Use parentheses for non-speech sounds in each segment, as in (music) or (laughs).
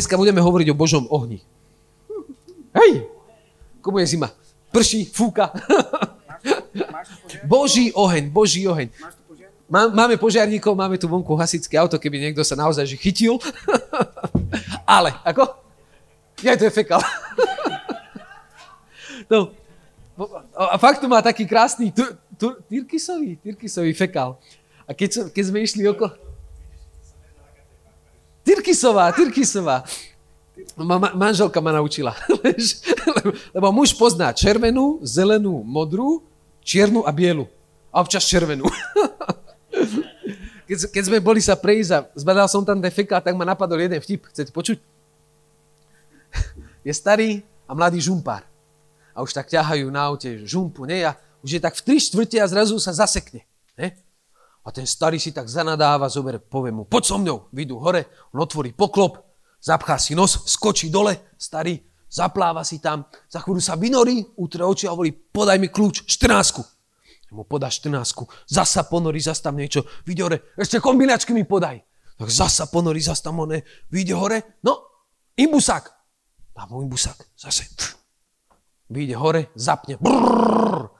Dneska budeme hovoriť o Božom ohni. Hej! Komu je zima? Prší, fúka. Boží oheň, Boží oheň. Máme požiarníkov, máme tu vonku hasičské auto, keby niekto sa naozaj že chytil. (laughs) Ale, ako? Ja, to je fekal. (laughs) no, a fakt tu má taký krásny tyrkisový, tyrkisový fekal. A keď, keď sme išli okolo... Tyrkisová, Tyrkisová. Ma, ma, manželka ma naučila. (laughs) Lebo muž pozná červenú, zelenú, modrú, čiernu a bielu. A občas červenú. (laughs) keď, keď sme boli sa prejsť a zbadal som tam defeka, tak ma napadol jeden vtip. Chcete počuť? je starý a mladý žumpár. A už tak ťahajú na aute žumpu, ne? A už je tak v tri štvrte a zrazu sa zasekne. Ne? A ten starý si tak zanadáva, zober, povie mu, poď so mňou, vyjdú hore, on otvorí poklop, zapchá si nos, skočí dole, starý, zapláva si tam, za chvíľu sa vynorí, utre oči a hovorí, podaj mi kľúč, 14. Mu podá 14. Zasa ponorí, zase tam niečo, vyjde hore, ešte kombinačky mi podaj. Tak zasa ponorí, zase tam one, vyjde hore, no, imbusák. Dá mu imbusák, zase. Vyjde hore, zapne. Brrr,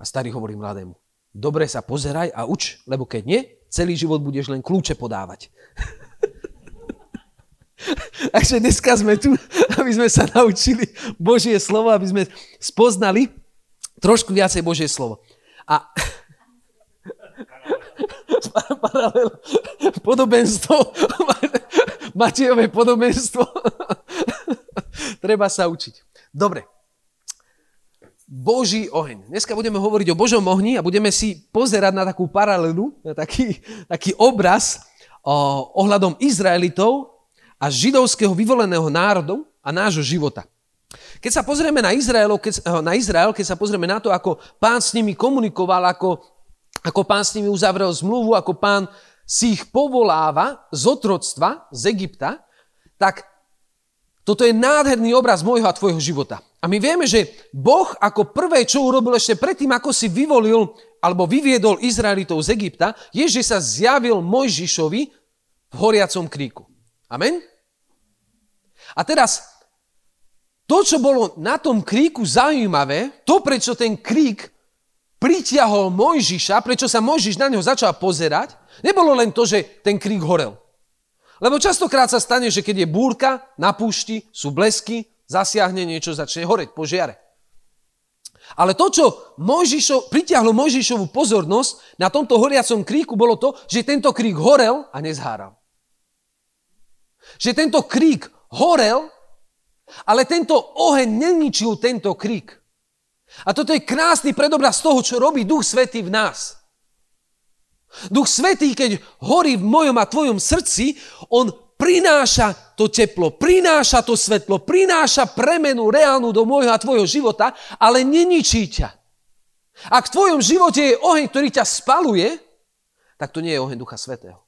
a starý hovorí mladému, dobre sa pozeraj a uč, lebo keď nie, celý život budeš len kľúče podávať. (laughs) Takže dneska sme tu, aby sme sa naučili Božie slovo, aby sme spoznali trošku viacej Božie slovo. A (laughs) paralel, podobenstvo, (laughs) Matejové podobenstvo. Treba sa učiť. Dobre. Boží oheň. Dneska budeme hovoriť o Božom ohni a budeme si pozerať na takú paralelu, na taký, taký obraz o, ohľadom Izraelitov a židovského vyvoleného národu a nášho života. Keď sa pozrieme na Izrael, keď, eh, na Izrael, keď sa pozrieme na to, ako pán s nimi komunikoval, ako, ako pán s nimi uzavrel zmluvu, ako pán si ich povoláva z otroctva, z Egypta, tak toto je nádherný obraz môjho a tvojho života. A my vieme, že Boh ako prvé, čo urobil ešte predtým, ako si vyvolil alebo vyviedol Izraelitov z Egypta, je, že sa zjavil Mojžišovi v horiacom kríku. Amen? A teraz, to, čo bolo na tom kríku zaujímavé, to, prečo ten krík pritiahol Mojžiša, prečo sa Mojžiš na neho začal pozerať, nebolo len to, že ten krík horel. Lebo častokrát sa stane, že keď je búrka na púšti, sú blesky, zasiahne niečo, začne horeť, požiare. Ale to, čo Mojžišo, pritiahlo Mojžišovú pozornosť na tomto horiacom kríku, bolo to, že tento krík horel a nezháral. Že tento krík horel, ale tento oheň neničil tento krík. A toto je krásny predobraz toho, čo robí Duch Svetý v nás. Duch Svetý, keď horí v mojom a tvojom srdci, on prináša to teplo, prináša to svetlo, prináša premenu reálnu do môjho a tvojho života, ale neničí ťa. Ak v tvojom živote je oheň, ktorý ťa spaluje, tak to nie je oheň Ducha Svetého.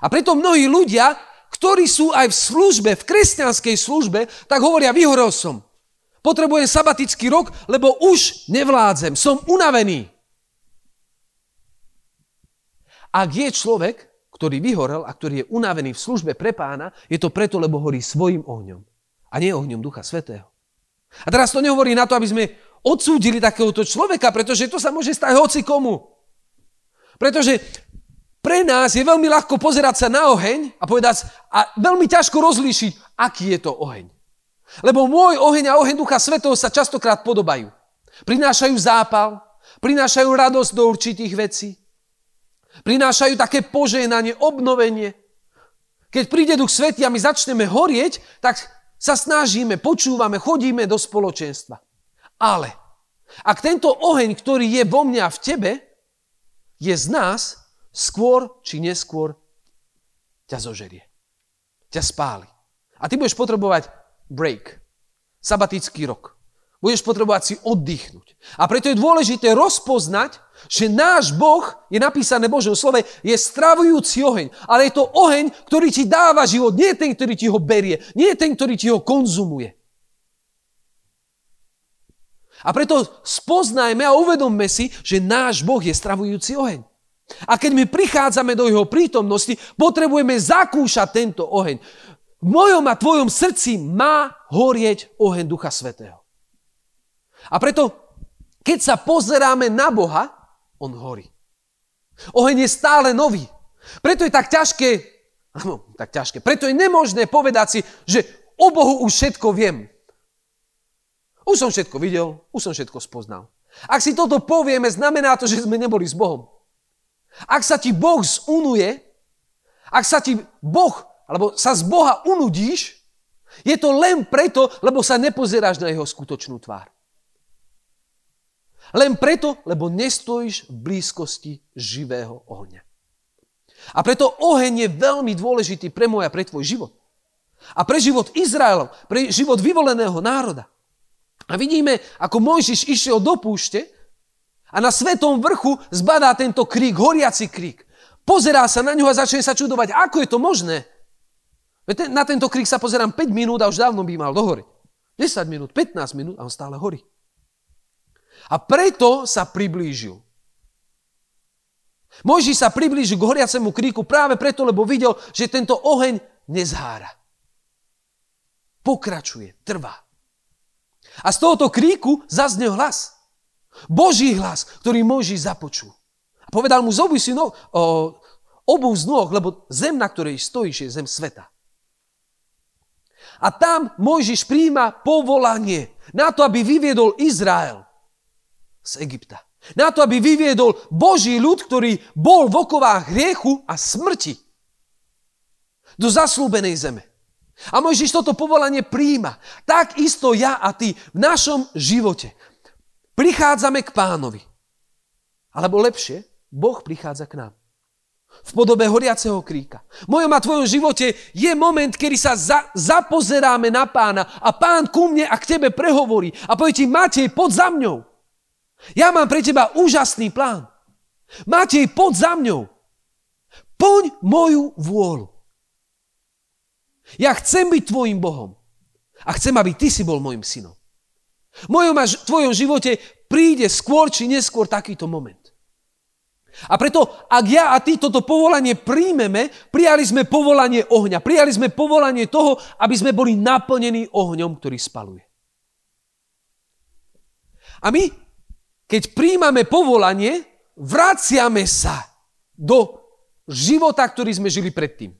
A preto mnohí ľudia ktorí sú aj v službe, v kresťanskej službe, tak hovoria, vyhorel som. Potrebujem sabatický rok, lebo už nevládzem, som unavený. Ak je človek, ktorý vyhorel a ktorý je unavený v službe pre pána, je to preto, lebo horí svojim ohňom a nie ohňom Ducha Svetého. A teraz to nehovorí na to, aby sme odsúdili takéhoto človeka, pretože to sa môže stať hoci komu. Pretože pre nás je veľmi ľahko pozerať sa na oheň a povedať a veľmi ťažko rozlíšiť, aký je to oheň. Lebo môj oheň a oheň Ducha Svetého sa častokrát podobajú. Prinášajú zápal, prinášajú radosť do určitých vecí, prinášajú také požehnanie, obnovenie. Keď príde Duch Svetý a my začneme horieť, tak sa snažíme, počúvame, chodíme do spoločenstva. Ale ak tento oheň, ktorý je vo mňa v tebe, je z nás, skôr či neskôr ťa zožerie. ťa spáli. A ty budeš potrebovať break, sabatický rok. Budeš potrebovať si oddychnúť. A preto je dôležité rozpoznať, že náš Boh, je napísané v Božom slove, je stravujúci oheň. Ale je to oheň, ktorý ti dáva život. Nie je ten, ktorý ti ho berie. Nie je ten, ktorý ti ho konzumuje. A preto spoznajme a uvedomme si, že náš Boh je stravujúci oheň. A keď my prichádzame do jeho prítomnosti, potrebujeme zakúšať tento oheň. V mojom a tvojom srdci má horieť oheň Ducha Svetého. A preto, keď sa pozeráme na Boha, on horí. Oheň je stále nový. Preto je tak ťažké, no, tak ťažké, preto je nemožné povedať si, že o Bohu už všetko viem. Už som všetko videl, už som všetko spoznal. Ak si toto povieme, znamená to, že sme neboli s Bohom. Ak sa ti Boh zunuje, ak sa ti Boh, alebo sa z Boha unudíš, je to len preto, lebo sa nepozeráš na jeho skutočnú tvár. Len preto, lebo nestojíš v blízkosti živého ohňa. A preto oheň je veľmi dôležitý pre môj a pre tvoj život. A pre život Izraelov, pre život vyvoleného národa. A vidíme, ako Mojžiš išiel do púšte a na svetom vrchu zbadá tento krík, horiaci krík. Pozerá sa na ňu a začne sa čudovať, ako je to možné. Na tento krík sa pozerám 5 minút a už dávno by mal dohoriť. 10 minút, 15 minút a on stále horí. A preto sa priblížil. Mojžiš sa priblížil k horiacemu kríku práve preto, lebo videl, že tento oheň nezhára. Pokračuje, trvá. A z tohoto kríku zaznel hlas. Boží hlas, ktorý Mojžiš započul. A povedal mu, zobuj si no, o, obu z nôh, lebo zem, na ktorej stojíš, je zem sveta. A tam Mojžiš príjma povolanie na to, aby vyviedol Izrael z Egypta. Na to, aby vyviedol Boží ľud, ktorý bol v okovách hriechu a smrti do zaslúbenej zeme. A Mojžiš toto povolanie príjma. Tak isto ja a ty v našom živote prichádzame k pánovi. Alebo lepšie, Boh prichádza k nám. V podobe horiaceho kríka. V mojom a tvojom živote je moment, kedy sa za, zapozeráme na pána a pán ku mne a k tebe prehovorí a povie ti, Matej, pod za mňou. Ja mám pre teba úžasný plán. Matej, pod za mňou. Poň moju vôľu. Ja chcem byť tvojim Bohom. A chcem, aby ty si bol môjim synom. V mojom a tvojom živote príde skôr či neskôr takýto moment. A preto, ak ja a ty toto povolanie príjmeme, prijali sme povolanie ohňa. Prijali sme povolanie toho, aby sme boli naplnení ohňom, ktorý spaluje. A my keď príjmame povolanie, vraciame sa do života, ktorý sme žili predtým.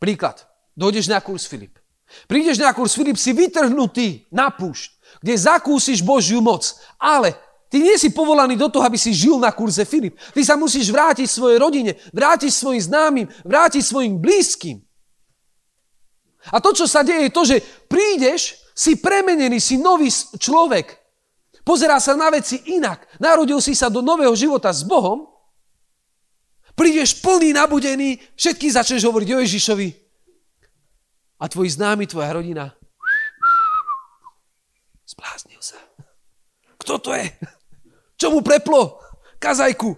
Príklad. Dojdeš na kurz Filip. Prídeš na kurz Filip, si vytrhnutý na púšť, kde zakúsiš Božiu moc. Ale ty nie si povolaný do toho, aby si žil na kurze Filip. Ty sa musíš vrátiť svojej rodine, vrátiť svojim známym, vrátiť svojim blízkym. A to, čo sa deje, je to, že prídeš, si premenený, si nový človek. Pozerá sa na veci inak. Narodil si sa do nového života s Bohom, prídeš plný, nabudený, všetky začneš hovoriť o Ježišovi a tvoji známi, tvoja rodina zbláznil sa. Kto to je? Čo mu preplo? Kazajku.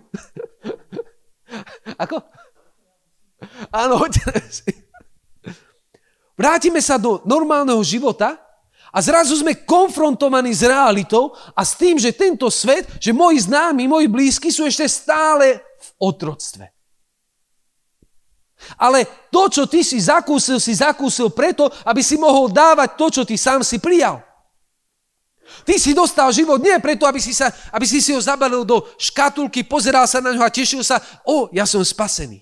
(laughs) Ako? Áno, (laughs) Vrátime sa do normálneho života a zrazu sme konfrontovaní s realitou a s tým, že tento svet, že moji známi, moji blízky sú ešte stále v otroctve. Ale to, čo ty si zakúsil, si zakúsil preto, aby si mohol dávať to, čo ty sám si prijal. Ty si dostal život nie preto, aby si, sa, aby si si ho zabalil do škatulky, pozeral sa na ňo a tešil sa, o, ja som spasený.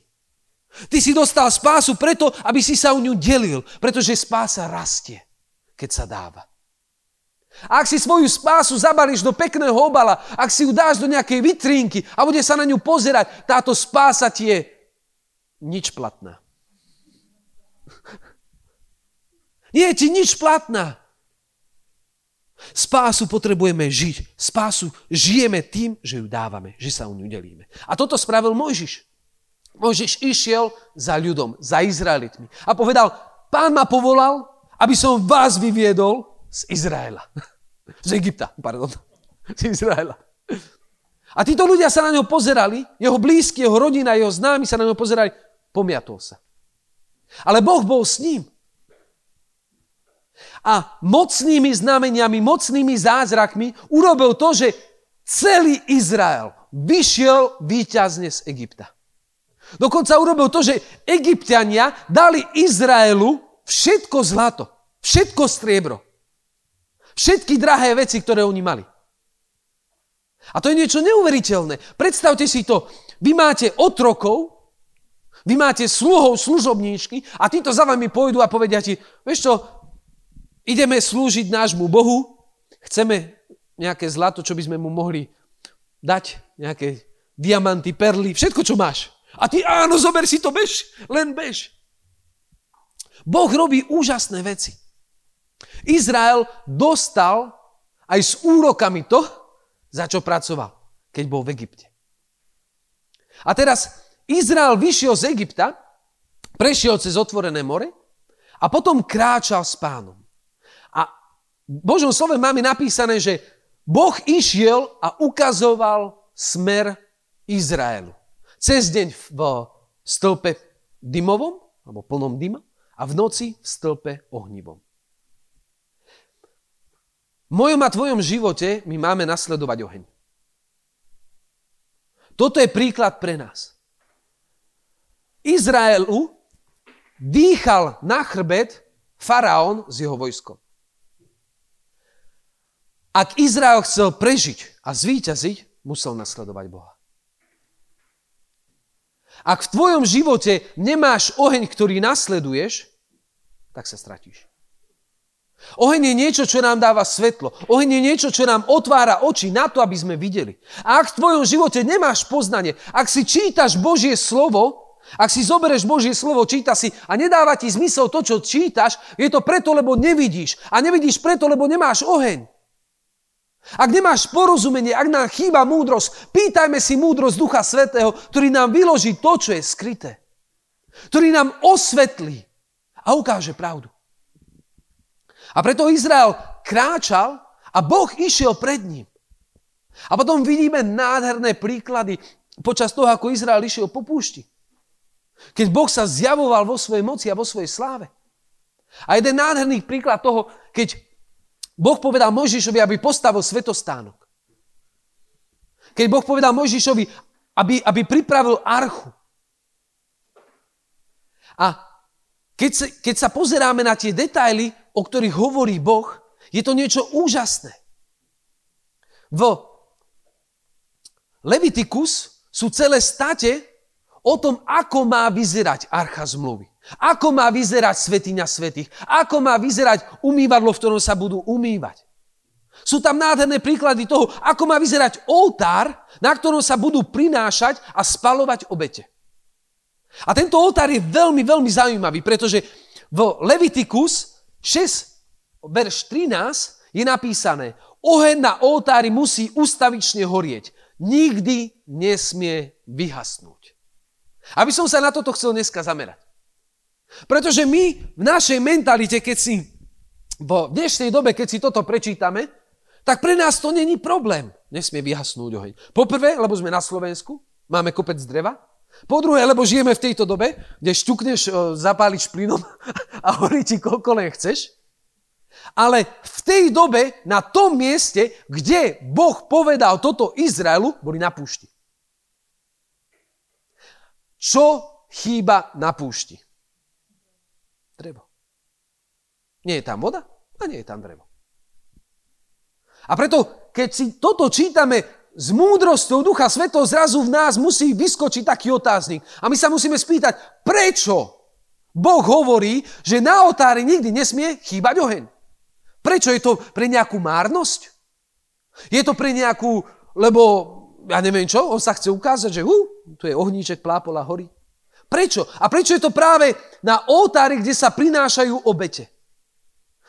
Ty si dostal spásu preto, aby si sa o ňu delil, pretože spása rastie keď sa dáva. Ak si svoju spásu zabališ do pekného obala, ak si ju dáš do nejakej vitrínky a bude sa na ňu pozerať, táto spása ti je nič platná. (laughs) Nie je ti nič platná. Spásu potrebujeme žiť. Spásu žijeme tým, že ju dávame, že sa o ňu delíme. A toto spravil Mojžiš. Mojžiš išiel za ľudom, za Izraelitmi a povedal, pán ma povolal, aby som vás vyviedol z Izraela. Z Egypta, pardon. Z Izraela. A títo ľudia sa na ňo pozerali, jeho blízky, jeho rodina, jeho známi sa na ňo pozerali, pomiatol sa. Ale Boh bol s ním. A mocnými znameniami, mocnými zázrakmi urobil to, že celý Izrael vyšiel výťazne z Egypta. Dokonca urobil to, že egyptiania dali Izraelu všetko zlato, všetko striebro, všetky drahé veci, ktoré oni mali. A to je niečo neuveriteľné. Predstavte si to. Vy máte otrokov, vy máte sluhov, služobníčky a títo za vami pôjdu a povedia ti, vieš čo, ideme slúžiť nášmu Bohu, chceme nejaké zlato, čo by sme mu mohli dať, nejaké diamanty, perly, všetko, čo máš. A ty, áno, zober si to, bež, len bež. Boh robí úžasné veci. Izrael dostal aj s úrokami to, za čo pracoval, keď bol v Egypte. A teraz Izrael vyšiel z Egypta, prešiel cez otvorené more a potom kráčal s pánom. A v Božom slove máme napísané, že Boh išiel a ukazoval smer Izraelu. Cez deň v stĺpe dymovom, alebo plnom dyma, a v noci v stĺpe ohnivom. V mojom a tvojom živote my máme nasledovať oheň. Toto je príklad pre nás. Izraelu dýchal na chrbet faraón s jeho vojskom. Ak Izrael chcel prežiť a zvíťaziť, musel nasledovať Boha. Ak v tvojom živote nemáš oheň, ktorý nasleduješ, tak sa stratíš. Oheň je niečo, čo nám dáva svetlo. Oheň je niečo, čo nám otvára oči na to, aby sme videli. A ak v tvojom živote nemáš poznanie, ak si čítaš Božie slovo, ak si zoberieš Božie slovo, číta si a nedáva ti zmysel to, čo čítaš, je to preto, lebo nevidíš. A nevidíš preto, lebo nemáš oheň. Ak nemáš porozumenie, ak nám chýba múdrosť, pýtajme si múdrosť Ducha Svetého, ktorý nám vyloží to, čo je skryté. Ktorý nám osvetlí a ukáže pravdu. A preto Izrael kráčal a Boh išiel pred ním. A potom vidíme nádherné príklady počas toho, ako Izrael išiel po púšti. Keď Boh sa zjavoval vo svojej moci a vo svojej sláve. A jeden nádherný príklad toho, keď Boh povedal Mojžišovi, aby postavil svetostánok. Keď Boh povedal Mojžišovi, aby, aby pripravil archu. A keď sa, keď sa pozeráme na tie detaily, o ktorých hovorí Boh, je to niečo úžasné. V Levitikus sú celé state o tom, ako má vyzerať archa zmluvy. Ako má vyzerať svetiňa svetých. Ako má vyzerať umývadlo, v ktorom sa budú umývať. Sú tam nádherné príklady toho, ako má vyzerať oltár, na ktorom sa budú prinášať a spalovať obete. A tento oltár je veľmi, veľmi zaujímavý, pretože v Levitikus 6, verš 13 je napísané, oheň na oltári musí ustavične horieť. Nikdy nesmie vyhasnúť. Aby som sa na toto chcel dneska zamerať. Pretože my v našej mentalite, keď si v dnešnej dobe, keď si toto prečítame, tak pre nás to není problém. Nesmie vyhasnúť oheň. Poprvé, lebo sme na Slovensku, máme kopec dreva. Po druhé, lebo žijeme v tejto dobe, kde šťukneš, e, zapáliš plynom (laughs) a horí ti koľko len chceš. Ale v tej dobe, na tom mieste, kde Boh povedal toto Izraelu, boli na púšti. Čo chýba na púšti? Drevo. Nie je tam voda a nie je tam drevo. A preto, keď si toto čítame s múdrosťou Ducha Svetov zrazu v nás musí vyskočiť taký otáznik. A my sa musíme spýtať, prečo Boh hovorí, že na otári nikdy nesmie chýbať oheň. Prečo je to pre nejakú márnosť? Je to pre nejakú, lebo ja neviem čo, on sa chce ukázať, že uh, tu je ohníček, plápola, horí. Prečo? A prečo je to práve na oltári, kde sa prinášajú obete?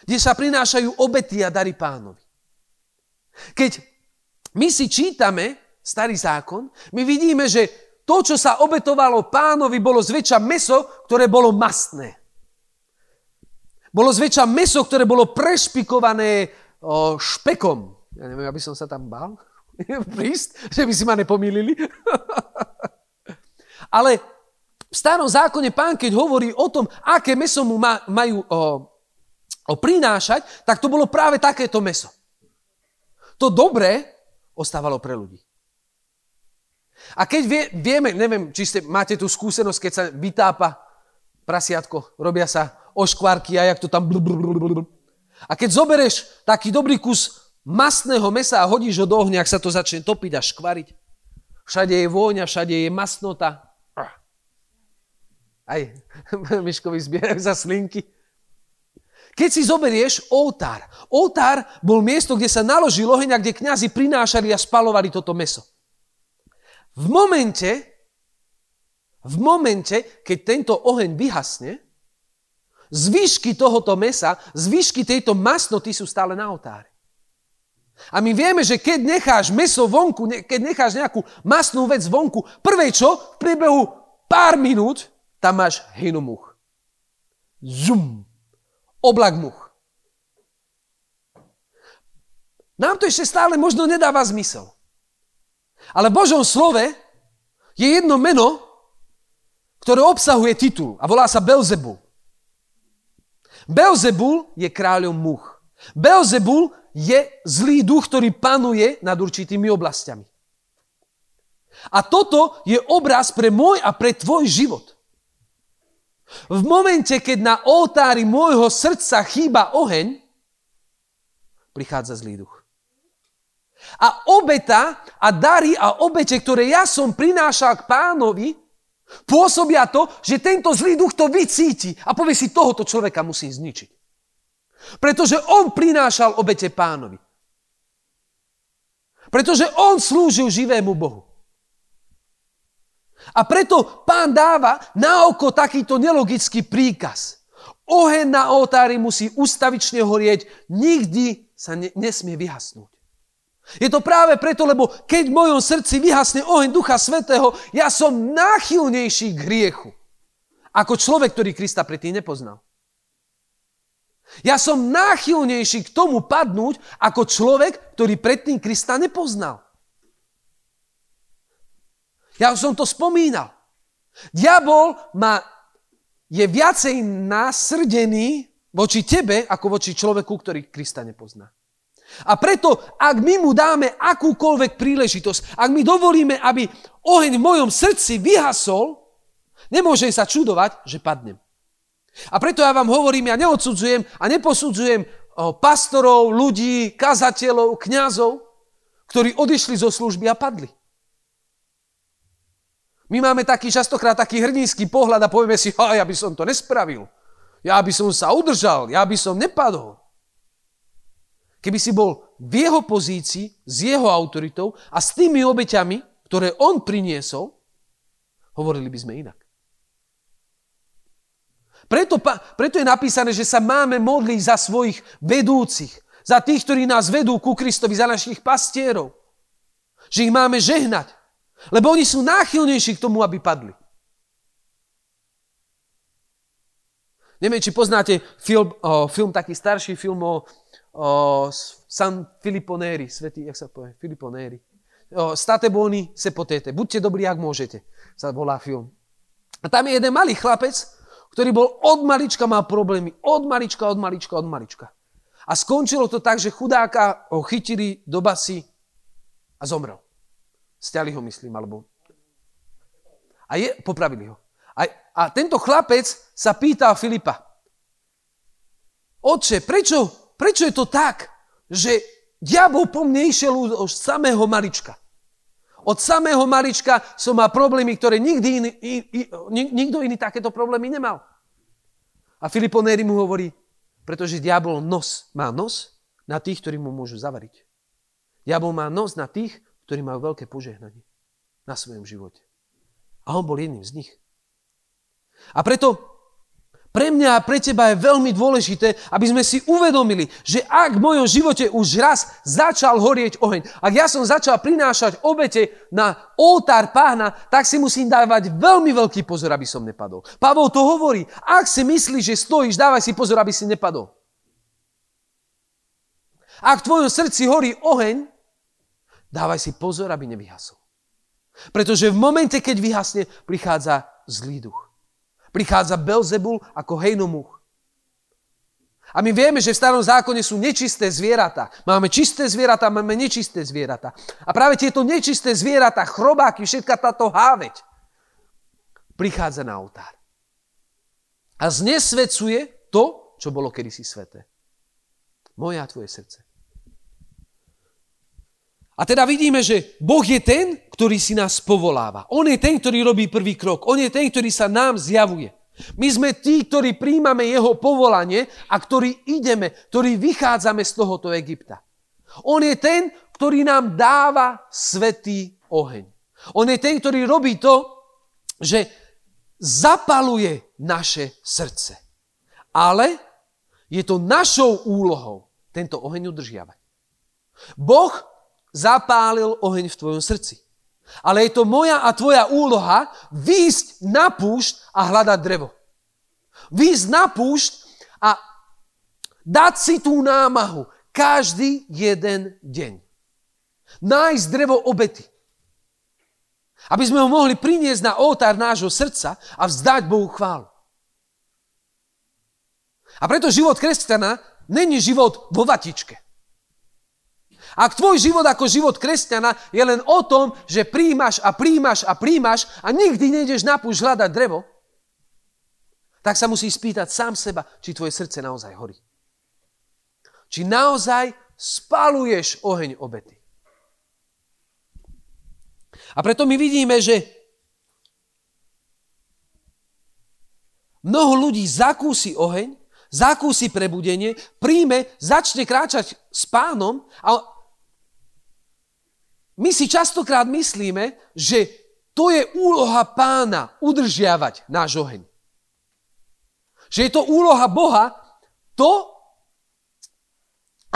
Kde sa prinášajú obety a dary pánovi. Keď my si čítame starý zákon, my vidíme, že to, čo sa obetovalo pánovi, bolo zväčša meso, ktoré bolo mastné. Bolo zväčša meso, ktoré bolo prešpikované o, špekom. Ja neviem, aby som sa tam bál (laughs) prísť, že by si ma nepomýlili. (laughs) Ale v starom zákone pán, keď hovorí o tom, aké meso mu ma, majú o, o prinášať, tak to bolo práve takéto meso. To dobré ostávalo pre ľudí. A keď vie, vieme, neviem, či ste, máte tú skúsenosť, keď sa vytápa prasiatko, robia sa oškvárky a jak to tam... A keď zoberieš taký dobrý kus masného mesa a hodíš ho do ohňa, ak sa to začne topiť a škvariť, všade je vôňa, všade je masnota. Aj (laughs) Miškovi zbierajú za slinky. Keď si zoberieš oltár. Oltár bol miesto, kde sa naložil oheň a kde kňazi prinášali a spalovali toto meso. V momente, v momente, keď tento oheň vyhasne, Zvyšky tohoto mesa, zvyšky tejto masnoty sú stále na oltári. A my vieme, že keď necháš meso vonku, keď necháš nejakú masnú vec vonku, prvé čo, v priebehu pár minút, tam máš hynu much. Zum. Oblak much. Nám to ešte stále možno nedáva zmysel. Ale v Božom slove je jedno meno, ktoré obsahuje titul a volá sa Belzebul. Beelzebul je kráľom much. Beelzebul je zlý duch, ktorý panuje nad určitými oblastiami. A toto je obraz pre môj a pre tvoj život. V momente, keď na oltári môjho srdca chýba oheň, prichádza zlý duch. A obeta a dary a obete, ktoré ja som prinášal k pánovi, Pôsobia to, že tento zlý duch to vycíti a povie si, tohoto človeka musí zničiť. Pretože on prinášal obete pánovi. Pretože on slúžil živému Bohu. A preto pán dáva na oko takýto nelogický príkaz. Oheň na oltári musí ustavične horieť, nikdy sa ne, nesmie vyhasnúť. Je to práve preto, lebo keď v mojom srdci vyhasne oheň Ducha Svetého, ja som náchylnejší k hriechu. Ako človek, ktorý Krista predtým nepoznal. Ja som náchylnejší k tomu padnúť, ako človek, ktorý predtým Krista nepoznal. Ja som to spomínal. Diabol ma je viacej násrdený voči tebe, ako voči človeku, ktorý Krista nepozná. A preto, ak my mu dáme akúkoľvek príležitosť, ak my dovolíme, aby oheň v mojom srdci vyhasol, nemôžem sa čudovať, že padnem. A preto ja vám hovorím, ja neodsudzujem a neposudzujem pastorov, ľudí, kazateľov, kňazov, ktorí odišli zo služby a padli. My máme taký častokrát taký hrdinský pohľad a povieme si, ja by som to nespravil. Ja by som sa udržal, ja by som nepadol. Keby si bol v jeho pozícii, s jeho autoritou a s tými obeťami, ktoré on priniesol, hovorili by sme inak. Preto, preto je napísané, že sa máme modliť za svojich vedúcich, za tých, ktorí nás vedú ku Kristovi, za našich pastierov. Že ich máme žehnať. Lebo oni sú náchylnejší k tomu, aby padli. Neviem, či poznáte film, oh, film taký starší film o o, San Filippo Neri, svetý, jak sa povie, Filippo Neri. O, State buoni se potete, buďte dobrí, ak môžete, sa volá film. A tam je jeden malý chlapec, ktorý bol od malička, mal problémy. Od malička, od malička, od malička. A skončilo to tak, že chudáka ho chytili do basy a zomrel. Stiali ho, myslím, alebo... A je, popravili ho. A, a tento chlapec sa pýta Filipa. Otče, prečo prečo je to tak, že diabol po mne išiel už samého malička. Od samého malička som mal problémy, ktoré nikdy iný, i, i, nikto iný takéto problémy nemal. A Filipo Neri mu hovorí, pretože diabol nos, má nos na tých, ktorí mu môžu zavariť. Diabol má nos na tých, ktorí majú veľké požehnanie na svojom živote. A on bol jedným z nich. A preto Pre mňa a pre teba je veľmi dôležité, aby sme si uvedomili, že ak v mojom živote už raz začal horieť oheň, ak ja som začal prinášať obete na oltár pána, tak si musím dávať veľmi veľký pozor, aby som nepadol. Pavol to hovorí. Ak si myslíš, že stojíš, dávaj si pozor, aby si nepadol. Ak v tvojom srdci horí oheň, dávaj si pozor, aby nevyhasol. Pretože v momente, keď vyhasne, prichádza zlý duch. Prichádza Belzebul ako hejnomuch. A my vieme, že v starom zákone sú nečisté zvieratá. Máme čisté zvieratá, máme nečisté zvieratá. A práve tieto nečisté zvieratá, chrobáky, všetka táto háveť, prichádza na oltár. A znesvedcuje to, čo bolo kedysi sveté. Moje a tvoje srdce. A teda vidíme, že Boh je ten, ktorý si nás povoláva. On je ten, ktorý robí prvý krok. On je ten, ktorý sa nám zjavuje. My sme tí, ktorí príjmame jeho povolanie a ktorí ideme, ktorí vychádzame z tohoto Egypta. On je ten, ktorý nám dáva svetý oheň. On je ten, ktorý robí to, že zapaluje naše srdce. Ale je to našou úlohou tento oheň udržiavať. Boh zapálil oheň v tvojom srdci. Ale je to moja a tvoja úloha výjsť na púšť a hľadať drevo. Výjsť na púšť a dať si tú námahu každý jeden deň. Nájsť drevo obety. Aby sme ho mohli priniesť na oltár nášho srdca a vzdať Bohu chválu. A preto život kresťana není život vo vatičke. Ak tvoj život ako život kresťana je len o tom, že príjmaš a príjmaš a príjmaš a nikdy nejdeš na púšť hľadať drevo, tak sa musíš spýtať sám seba, či tvoje srdce naozaj horí. Či naozaj spaluješ oheň obety. A preto my vidíme, že mnoho ľudí zakúsi oheň, zakúsi prebudenie, príjme, začne kráčať s pánom my si častokrát myslíme, že to je úloha pána udržiavať náš oheň. Že je to úloha Boha to,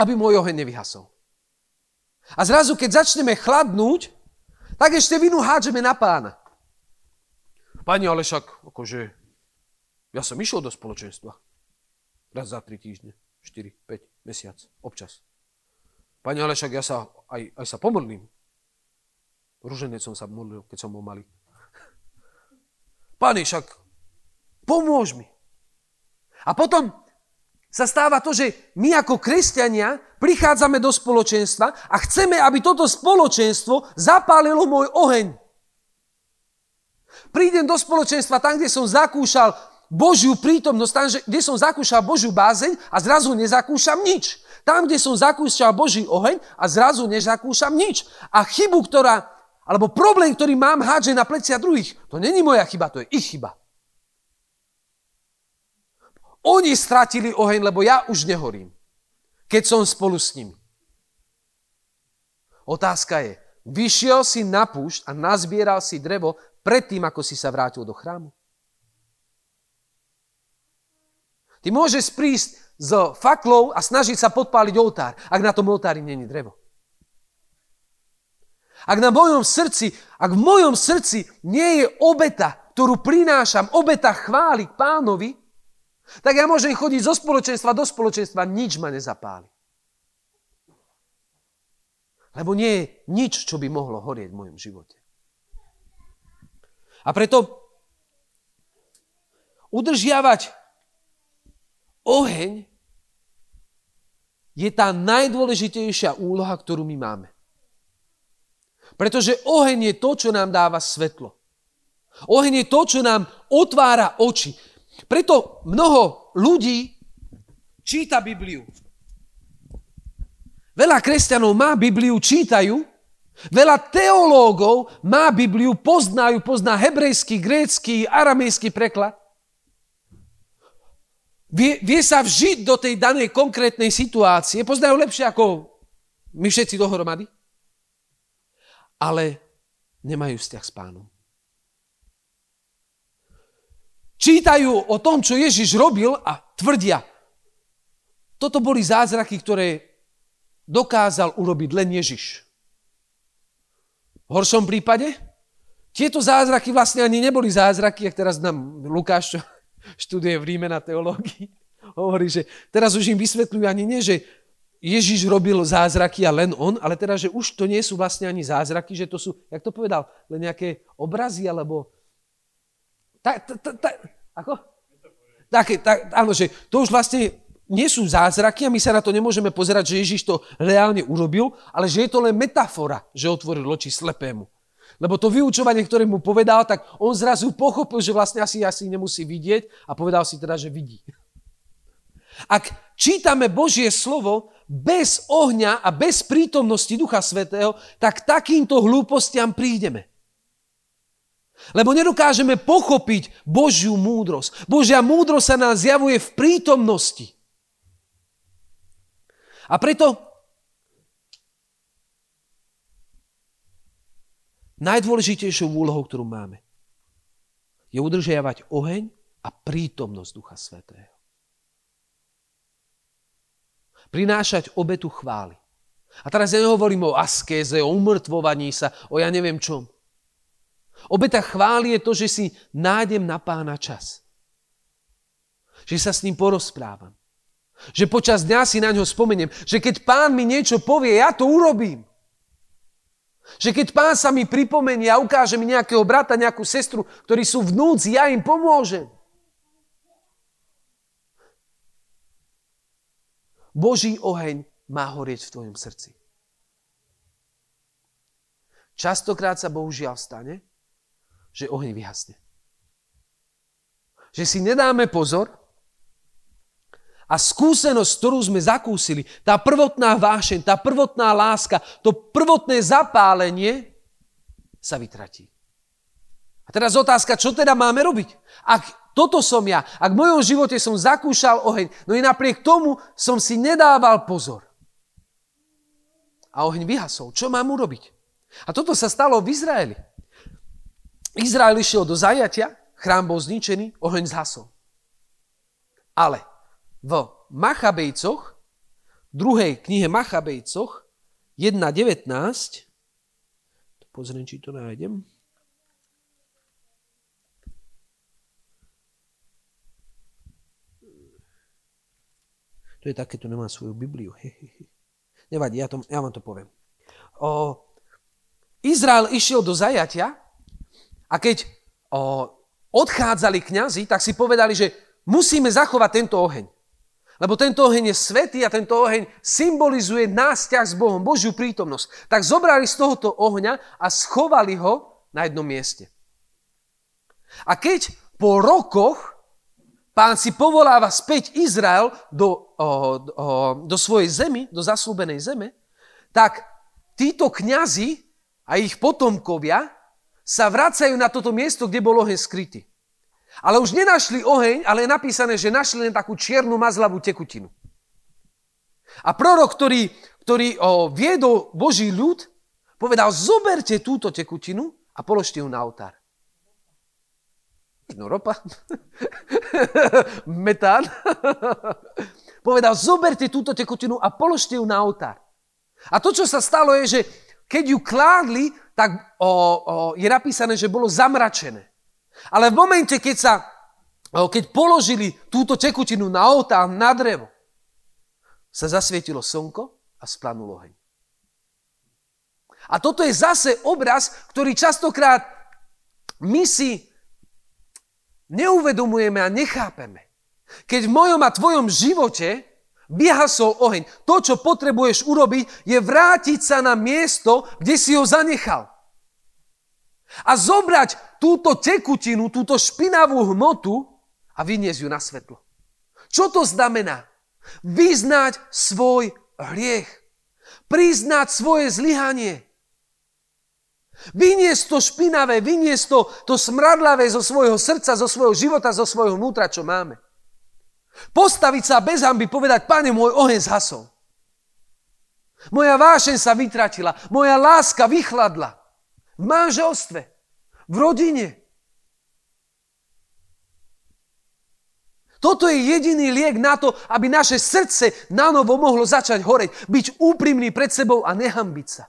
aby môj oheň nevyhasol. A zrazu, keď začneme chladnúť, tak ešte vinu hádžeme na pána. Pani, ale však, akože, ja som išiel do spoločenstva. Raz za tri týždne, 4, 5, mesiac, občas. Pani, ale však ja sa aj, aj sa pomodlím. Ruženec som sa modlil, keď som bol malý. Pane, však pomôž mi. A potom sa stáva to, že my ako kresťania prichádzame do spoločenstva a chceme, aby toto spoločenstvo zapálilo môj oheň. Prídem do spoločenstva tam, kde som zakúšal Božiu prítomnosť, tam, kde som zakúšal Božiu bázeň a zrazu nezakúšam nič. Tam, kde som zakúšal Boží oheň a zrazu nezakúšam nič. A chybu, ktorá alebo problém, ktorý mám, hádže na plecia druhých. To není moja chyba, to je ich chyba. Oni stratili oheň, lebo ja už nehorím, keď som spolu s nimi. Otázka je, vyšiel si na púšť a nazbieral si drevo predtým, ako si sa vrátil do chrámu? Ty môžeš prísť s faklou a snažiť sa podpáliť oltár, ak na tom oltári není drevo. Ak na mojom srdci, ak v mojom srdci nie je obeta, ktorú prinášam, obeta chváli k pánovi, tak ja môžem chodiť zo spoločenstva do spoločenstva, nič ma nezapáli. Lebo nie je nič, čo by mohlo horieť v mojom živote. A preto udržiavať oheň je tá najdôležitejšia úloha, ktorú my máme. Pretože oheň je to, čo nám dáva svetlo. Oheň je to, čo nám otvára oči. Preto mnoho ľudí číta Bibliu. Veľa kresťanov má Bibliu, čítajú. Veľa teológov má Bibliu, poznajú, pozná hebrejský, grécky, aramejský preklad. Vie, vie sa vžiť do tej danej konkrétnej situácie, poznajú lepšie ako my všetci dohromady ale nemajú vzťah s pánom. čítajú o tom, čo Ježiš robil a tvrdia, toto boli zázraky, ktoré dokázal urobiť len Ježiš. V horšom prípade, tieto zázraky vlastne ani neboli zázraky, ak teraz nám Lukáš, čo (laughs) študuje v Ríme na teológii, hovorí, že teraz už im vysvetľujú ani nie, že Ježiš robil zázraky a len on, ale teda, že už to nie sú vlastne ani zázraky, že to sú, jak to povedal, len nejaké obrazy, alebo... Ta, ta, ta, ta, ako? Také, tak, áno, že to už vlastne nie sú zázraky a my sa na to nemôžeme pozerať, že Ježiš to reálne urobil, ale že je to len metafora, že otvoril oči slepému. Lebo to vyučovanie, ktoré mu povedal, tak on zrazu pochopil, že vlastne asi, asi nemusí vidieť a povedal si teda, že vidí. Ak čítame Božie slovo bez ohňa a bez prítomnosti Ducha Svetého, tak takýmto hlúpostiam prídeme. Lebo nedokážeme pochopiť Božiu múdrosť. Božia múdrosť sa nám zjavuje v prítomnosti. A preto najdôležitejšou úlohou, ktorú máme, je udržiavať oheň a prítomnosť Ducha Svetého prinášať obetu chvály. A teraz ja nehovorím o askéze, o umrtvovaní sa, o ja neviem čom. Obeta chvály je to, že si nájdem na pána čas. Že sa s ním porozprávam. Že počas dňa si na ňo spomeniem. Že keď pán mi niečo povie, ja to urobím. Že keď pán sa mi pripomenie a ukáže mi nejakého brata, nejakú sestru, ktorí sú v núdzi, ja im pomôžem. Boží oheň má horieť v tvojom srdci. Častokrát sa bohužiaľ stane, že oheň vyhasne. Že si nedáme pozor a skúsenosť, ktorú sme zakúsili, tá prvotná vášeň, tá prvotná láska, to prvotné zapálenie sa vytratí. A teraz otázka, čo teda máme robiť? Ak toto som ja. Ak v mojom živote som zakúšal oheň, no i napriek tomu som si nedával pozor. A oheň vyhasol. Čo mám urobiť? A toto sa stalo v Izraeli. Izrael išiel do zajatia, chrám bol zničený, oheň zhasol. Ale v Machabejcoch, druhej knihe Machabejcoch, 1.19, pozriem, či to nájdem, To je také, to nemá svoju Bibliu. Nevadí, ja, to, ja vám to poviem. O, Izrael išiel do zajatia a keď o, odchádzali kňazi, tak si povedali, že musíme zachovať tento oheň. Lebo tento oheň je svetý a tento oheň symbolizuje nás ťah s Bohom, Božiu prítomnosť. Tak zobrali z tohoto ohňa a schovali ho na jednom mieste. A keď po rokoch Pán si povoláva späť Izrael do, o, o, do svojej zemi, do zaslúbenej zeme, tak títo kňazi a ich potomkovia sa vracajú na toto miesto, kde bol oheň skrytý. Ale už nenašli oheň, ale je napísané, že našli len takú čiernu mazlavú tekutinu. A prorok, ktorý, ktorý o, viedol Boží ľud, povedal, zoberte túto tekutinu a položte ju na oltár. No ropa. (laughs) Metán. (laughs) Povedal, zoberte túto tekutinu a položte ju na oltár. A to, čo sa stalo, je, že keď ju kládli, tak o, o, je napísané, že bolo zamračené. Ale v momente, keď, sa, keď položili túto tekutinu na oltár, na drevo, sa zasvietilo slnko a splanul oheň. A toto je zase obraz, ktorý častokrát my si neuvedomujeme a nechápeme. Keď v mojom a tvojom živote vyhasol oheň, to, čo potrebuješ urobiť, je vrátiť sa na miesto, kde si ho zanechal. A zobrať túto tekutinu, túto špinavú hmotu a vyniesť ju na svetlo. Čo to znamená? Vyznať svoj hriech. Priznať svoje zlyhanie. Vyniesť to špinavé, vyniesť to, to smradlavé zo svojho srdca, zo svojho života, zo svojho vnútra, čo máme. Postaviť sa bez hamby, povedať, pane, môj oheň zhasol. Moja vášeň sa vytratila, moja láska vychladla. V manželstve, v rodine. Toto je jediný liek na to, aby naše srdce na novo mohlo začať horeť. Byť úprimný pred sebou a nehambiť sa.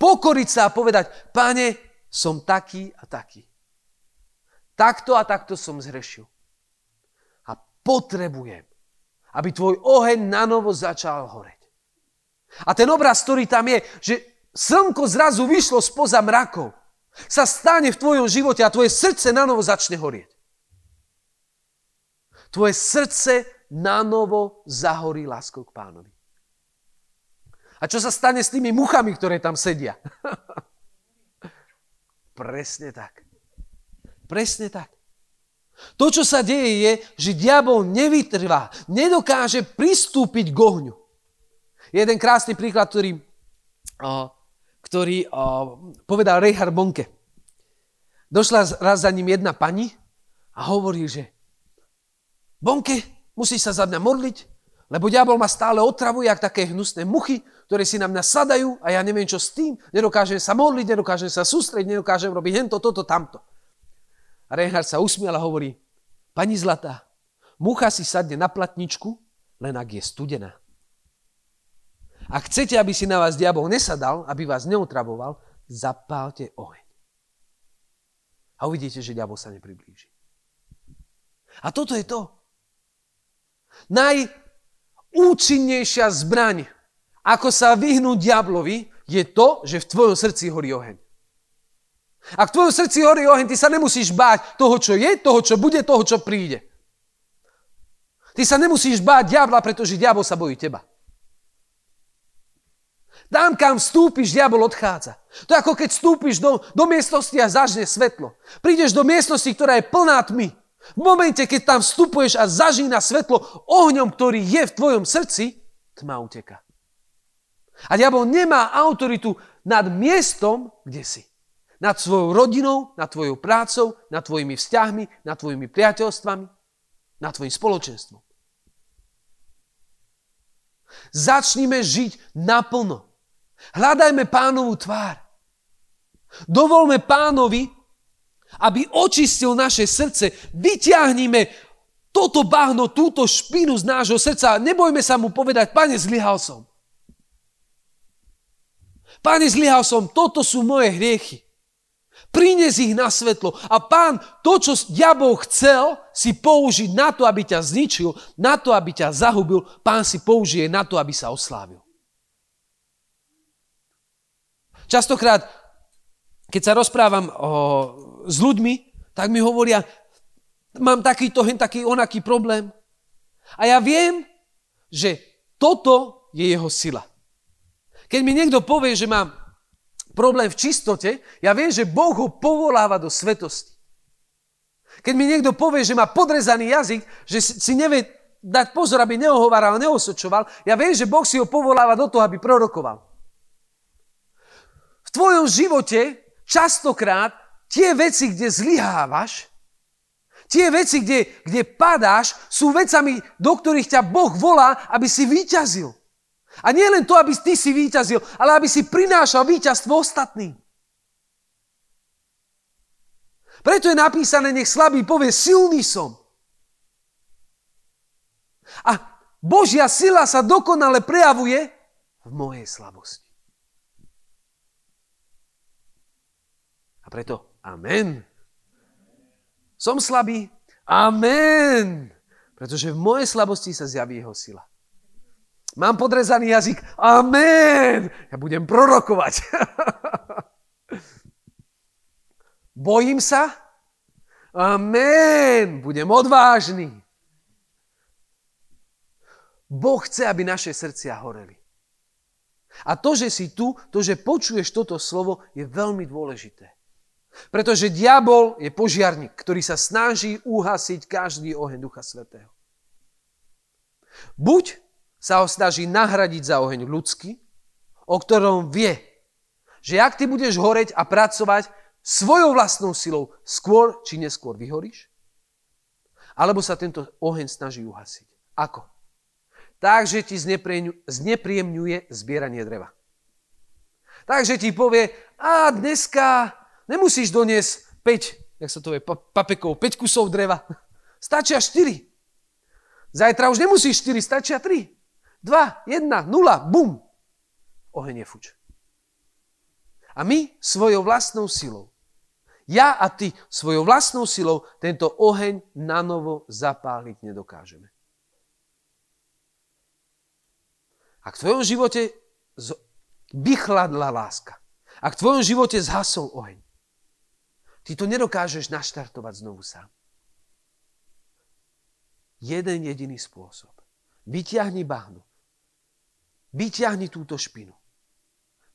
Pokoriť sa a povedať, pane, som taký a taký. Takto a takto som zhrešil. Potrebujem, aby tvoj oheň na novo začal horeť. A ten obraz, ktorý tam je, že slnko zrazu vyšlo spoza mrakov, sa stane v tvojom živote a tvoje srdce na novo začne horieť. Tvoje srdce na novo zahorí láskou k pánovi. A čo sa stane s tými muchami, ktoré tam sedia? (laughs) Presne tak. Presne tak. To, čo sa deje, je, že diabol nevytrvá, nedokáže pristúpiť k ohňu. Jeden krásny príklad, ktorý, ktorý povedal Reinhard Bonke. Došla raz za ním jedna pani a hovorí, že Bonke, musíš sa za mňa modliť, lebo diabol ma stále otravuje, jak také hnusné muchy, ktoré si na mňa sadajú a ja neviem, čo s tým. Nedokážem sa modliť, nedokážem sa sústrediť, nedokážem robiť hento, toto, tamto. A Reinhard sa usmiel a hovorí, pani Zlatá, mucha si sadne na platničku, len ak je studená. Ak chcete, aby si na vás diabol nesadal, aby vás neotravoval, zapálte oheň. A uvidíte, že diabol sa nepriblíži. A toto je to. Najúčinnejšia zbraň, ako sa vyhnúť diablovi, je to, že v tvojom srdci horí oheň. Ak v tvojom srdci horí oheň, ty sa nemusíš báť toho, čo je, toho, čo bude, toho, čo príde. Ty sa nemusíš báť diabla, pretože diabol sa bojí teba. Tam, kam vstúpiš, diabol odchádza. To je ako keď vstúpiš do, do miestnosti a zažne svetlo. Prídeš do miestnosti, ktorá je plná tmy. V momente, keď tam vstupuješ a zažína svetlo ohňom, ktorý je v tvojom srdci, tma uteka. A diabol nemá autoritu nad miestom, kde si. Nad svojou rodinou, nad tvojou prácou, nad tvojimi vzťahmi, nad tvojimi priateľstvami, nad tvojim spoločenstvom. Začnime žiť naplno. Hľadajme pánovú tvár. Dovolme pánovi, aby očistil naše srdce. Vyťahnime toto bahno, túto špinu z nášho srdca. Nebojme sa mu povedať, pane, zlyhal som. Pane, zlyhal som, toto sú moje hriechy. Prines ich na svetlo. A pán, to, čo diabol chcel si použiť na to, aby ťa zničil, na to, aby ťa zahubil, pán si použije na to, aby sa oslávil. Častokrát, keď sa rozprávam o, s ľuďmi, tak mi hovoria, mám takýto, hen taký, onaký problém. A ja viem, že toto je jeho sila. Keď mi niekto povie, že mám problém v čistote, ja viem, že Boh ho povoláva do svetosti. Keď mi niekto povie, že má podrezaný jazyk, že si nevie dať pozor, aby neohováral, neosočoval, ja viem, že Boh si ho povoláva do toho, aby prorokoval. V tvojom živote častokrát tie veci, kde zlyhávaš, tie veci, kde, kde padáš, sú vecami, do ktorých ťa Boh volá, aby si vyťazil. A nie len to, aby ty si vyťazil, ale aby si prinášal víťazstvo ostatným. Preto je napísané, nech slabý povie, silný som. A Božia sila sa dokonale prejavuje v mojej slabosti. A preto Amen. Som slabý? Amen. Pretože v mojej slabosti sa zjaví jeho sila. Mám podrezaný jazyk? Amen. Ja budem prorokovať. (laughs) Bojím sa? Amen. Budem odvážny. Boh chce, aby naše srdcia horeli. A to, že si tu, to, že počuješ toto slovo, je veľmi dôležité. Pretože diabol je požiarník, ktorý sa snaží uhasiť každý oheň Ducha Svetého. Buď sa ho snaží nahradiť za oheň ľudský, o ktorom vie, že ak ty budeš horeť a pracovať svojou vlastnou silou, skôr či neskôr vyhoríš, alebo sa tento oheň snaží uhasiť. Ako? Takže ti znepríjemňuje zbieranie dreva. Takže ti povie, a dneska Nemusíš doniesť 5, jak sa to je, papekov, 5 kusov dreva. Stačia 4. Zajtra už nemusíš 4, stačia 3. 2, 1, 0, bum. Oheň je fuč. A my svojou vlastnou silou, ja a ty svojou vlastnou silou tento oheň na novo zapáliť nedokážeme. Ak v tvojom živote vychladla láska, ak v tvojom živote zhasol oheň, ty to nedokážeš naštartovať znovu sám. Jeden jediný spôsob. Vyťahni bahnu. Vyťahni túto špinu.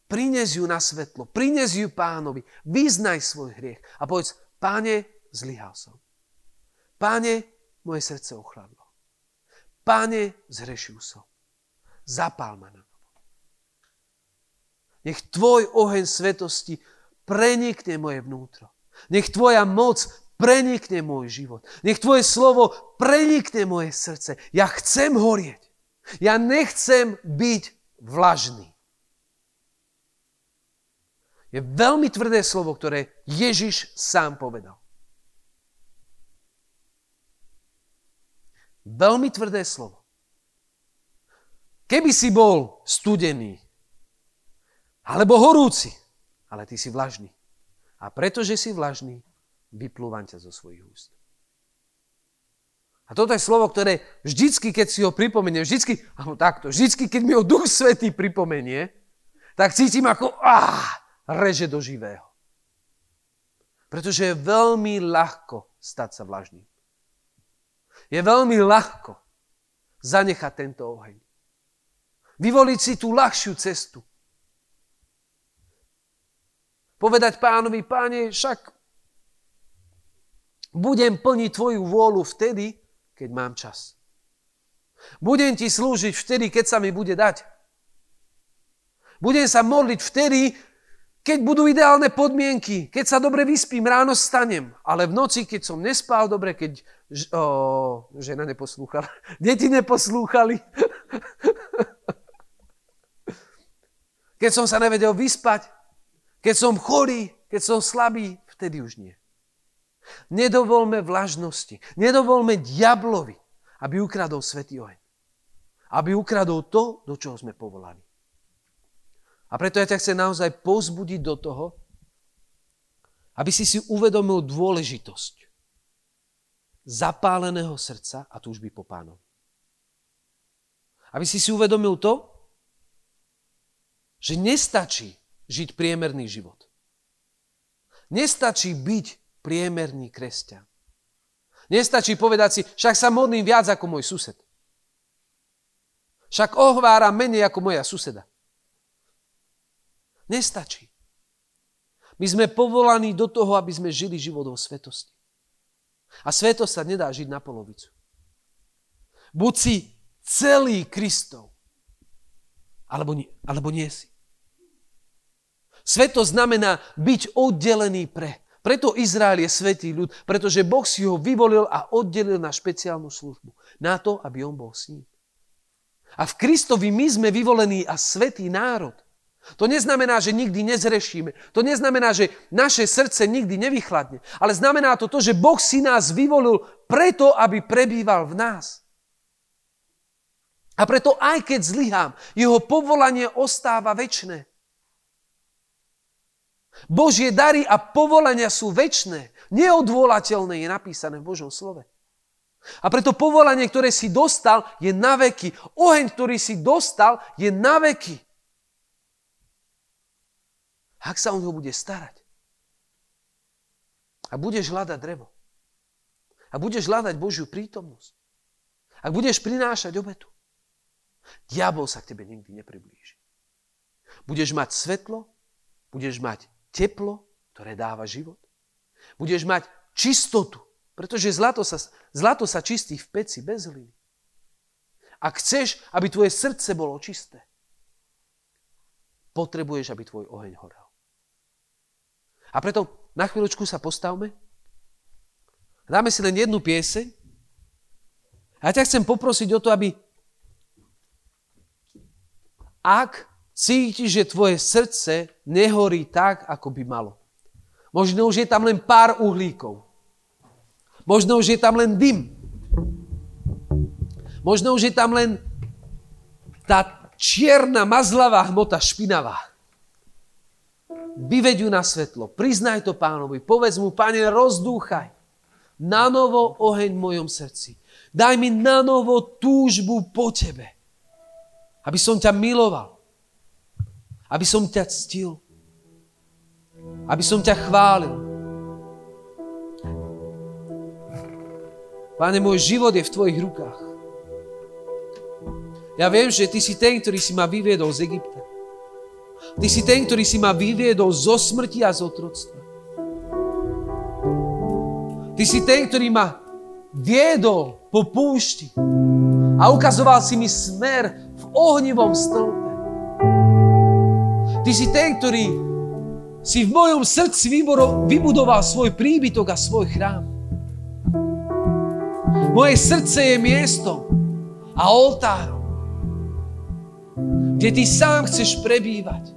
Prines ju na svetlo, prines ju pánovi, vyznaj svoj hriech a povedz, páne, zlyhal som. Páne, moje srdce ochladlo. Páne, zhrešil som. Zapál ma na novo. Nech tvoj oheň svetosti prenikne moje vnútro. Nech tvoja moc prenikne môj život. Nech tvoje slovo prenikne moje srdce. Ja chcem horieť. Ja nechcem byť vlažný. Je veľmi tvrdé slovo, ktoré Ježiš sám povedal. Veľmi tvrdé slovo. Keby si bol studený, alebo horúci, ale ty si vlažný. A pretože si vlažný, vyplúvam ťa zo svojich úst. A toto je slovo, ktoré vždycky, keď si ho pripomeniem, vždycky, alebo takto, vždycky, keď mi ho Duch Svetý pripomenie, tak cítim ako, ah, reže do živého. Pretože je veľmi ľahko stať sa vlažným. Je veľmi ľahko zanechať tento oheň. Vyvoliť si tú ľahšiu cestu. Povedať pánovi, páne, však budem plniť tvoju vôľu vtedy, keď mám čas. Budem ti slúžiť vtedy, keď sa mi bude dať. Budem sa modliť vtedy, keď budú ideálne podmienky, keď sa dobre vyspím, ráno stanem, ale v noci, keď som nespal dobre, keď o, žena neposlúchala, (laughs) deti neposlúchali, (laughs) keď som sa nevedel vyspať, keď som chorý, keď som slabý, vtedy už nie. Nedovolme vlažnosti, nedovolme diablovi, aby ukradol svetý oheň. Aby ukradol to, do čoho sme povolaní. A preto ja ťa chcem naozaj pozbudiť do toho, aby si si uvedomil dôležitosť zapáleného srdca a túžby po pánovi. Aby si si uvedomil to, že nestačí žiť priemerný život. Nestačí byť priemerný kresťan. Nestačí povedať si, však sa modlím viac ako môj sused. Však ohváram menej ako moja suseda. Nestačí. My sme povolaní do toho, aby sme žili životom svetosti. A svetosť sa nedá žiť na polovicu. Buď si celý Kristov, alebo nie, alebo nie si. Svetosť znamená byť oddelený pre. Preto Izrael je svetý ľud, pretože Boh si ho vyvolil a oddelil na špeciálnu službu. Na to, aby on bol s ním. A v Kristovi my sme vyvolení a svetý národ. To neznamená, že nikdy nezrešíme. To neznamená, že naše srdce nikdy nevychladne. Ale znamená to to, že Boh si nás vyvolil preto, aby prebýval v nás. A preto aj keď zlyhám, jeho povolanie ostáva väčšie. Božie dary a povolania sú väčšie. Neodvolateľné je napísané v Božom slove. A preto povolanie, ktoré si dostal, je na veky. Oheň, ktorý si dostal, je na veky ak sa o neho bude starať. A budeš hľadať drevo. A budeš hľadať Božiu prítomnosť. Ak budeš prinášať obetu. Diabol sa k tebe nikdy nepriblíži. Budeš mať svetlo, budeš mať teplo, ktoré dáva život. Budeš mať čistotu, pretože zlato sa, zlato sa čistí v peci bez hliny. Ak chceš, aby tvoje srdce bolo čisté, potrebuješ, aby tvoj oheň horel. A preto na chvíľočku sa postavme. Dáme si len jednu pieseň. A ja ťa chcem poprosiť o to, aby ak cítiš, že tvoje srdce nehorí tak, ako by malo. Možno už je tam len pár uhlíkov. Možno už je tam len dym. Možno už je tam len tá čierna, mazlavá hmota, špinavá. Vyveď ju na svetlo, priznaj to pánovi, povedz mu, pane, rozdúchaj na novo oheň v mojom srdci. Daj mi na novo túžbu po tebe. Aby som ťa miloval. Aby som ťa ctil. Aby som ťa chválil. Pane, môj život je v tvojich rukách. Ja viem, že ty si ten, ktorý si ma vyviedol z Egypta. Ty si ten, ktorý si ma vyviedol zo smrti a z otroctva. Ty si ten, ktorý ma viedol po púšti a ukazoval si mi smer v ohnivom stĺpe. Ty si ten, ktorý si v mojom srdci vybudoval svoj príbytok a svoj chrám. Moje srdce je miestom a oltárom, kde ty sám chceš prebývať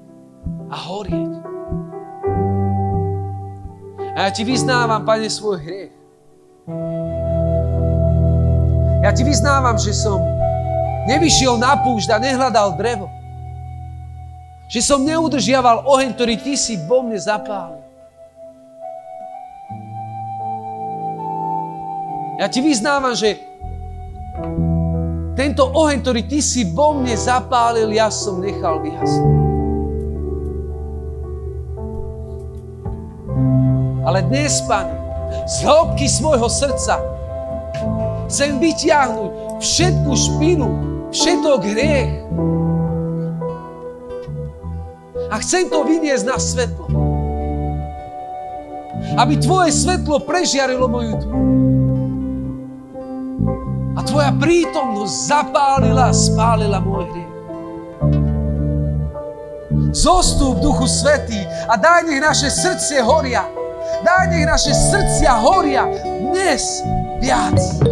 a horieť. A ja ti vyznávam, Pane, svoj hriech. Ja ti vyznávam, že som nevyšiel na púšť a nehľadal drevo. Že som neudržiaval oheň, ktorý ty si vo mne zapálil. Ja ti vyznávam, že tento oheň, ktorý ty si vo mne zapálil, ja som nechal vyhasnúť. Ale dnes, Pane, z hĺbky svojho srdca chcem vyťahnuť všetku špinu, všetok hriech. A chcem to vyniesť na svetlo. Aby Tvoje svetlo prežiarilo moju tmu. A Tvoja prítomnosť zapálila a spálila môj hriech. Zostup, Duchu Svetý, a daj nech naše srdce horia Daj nech naše srdcia horia dnes viac.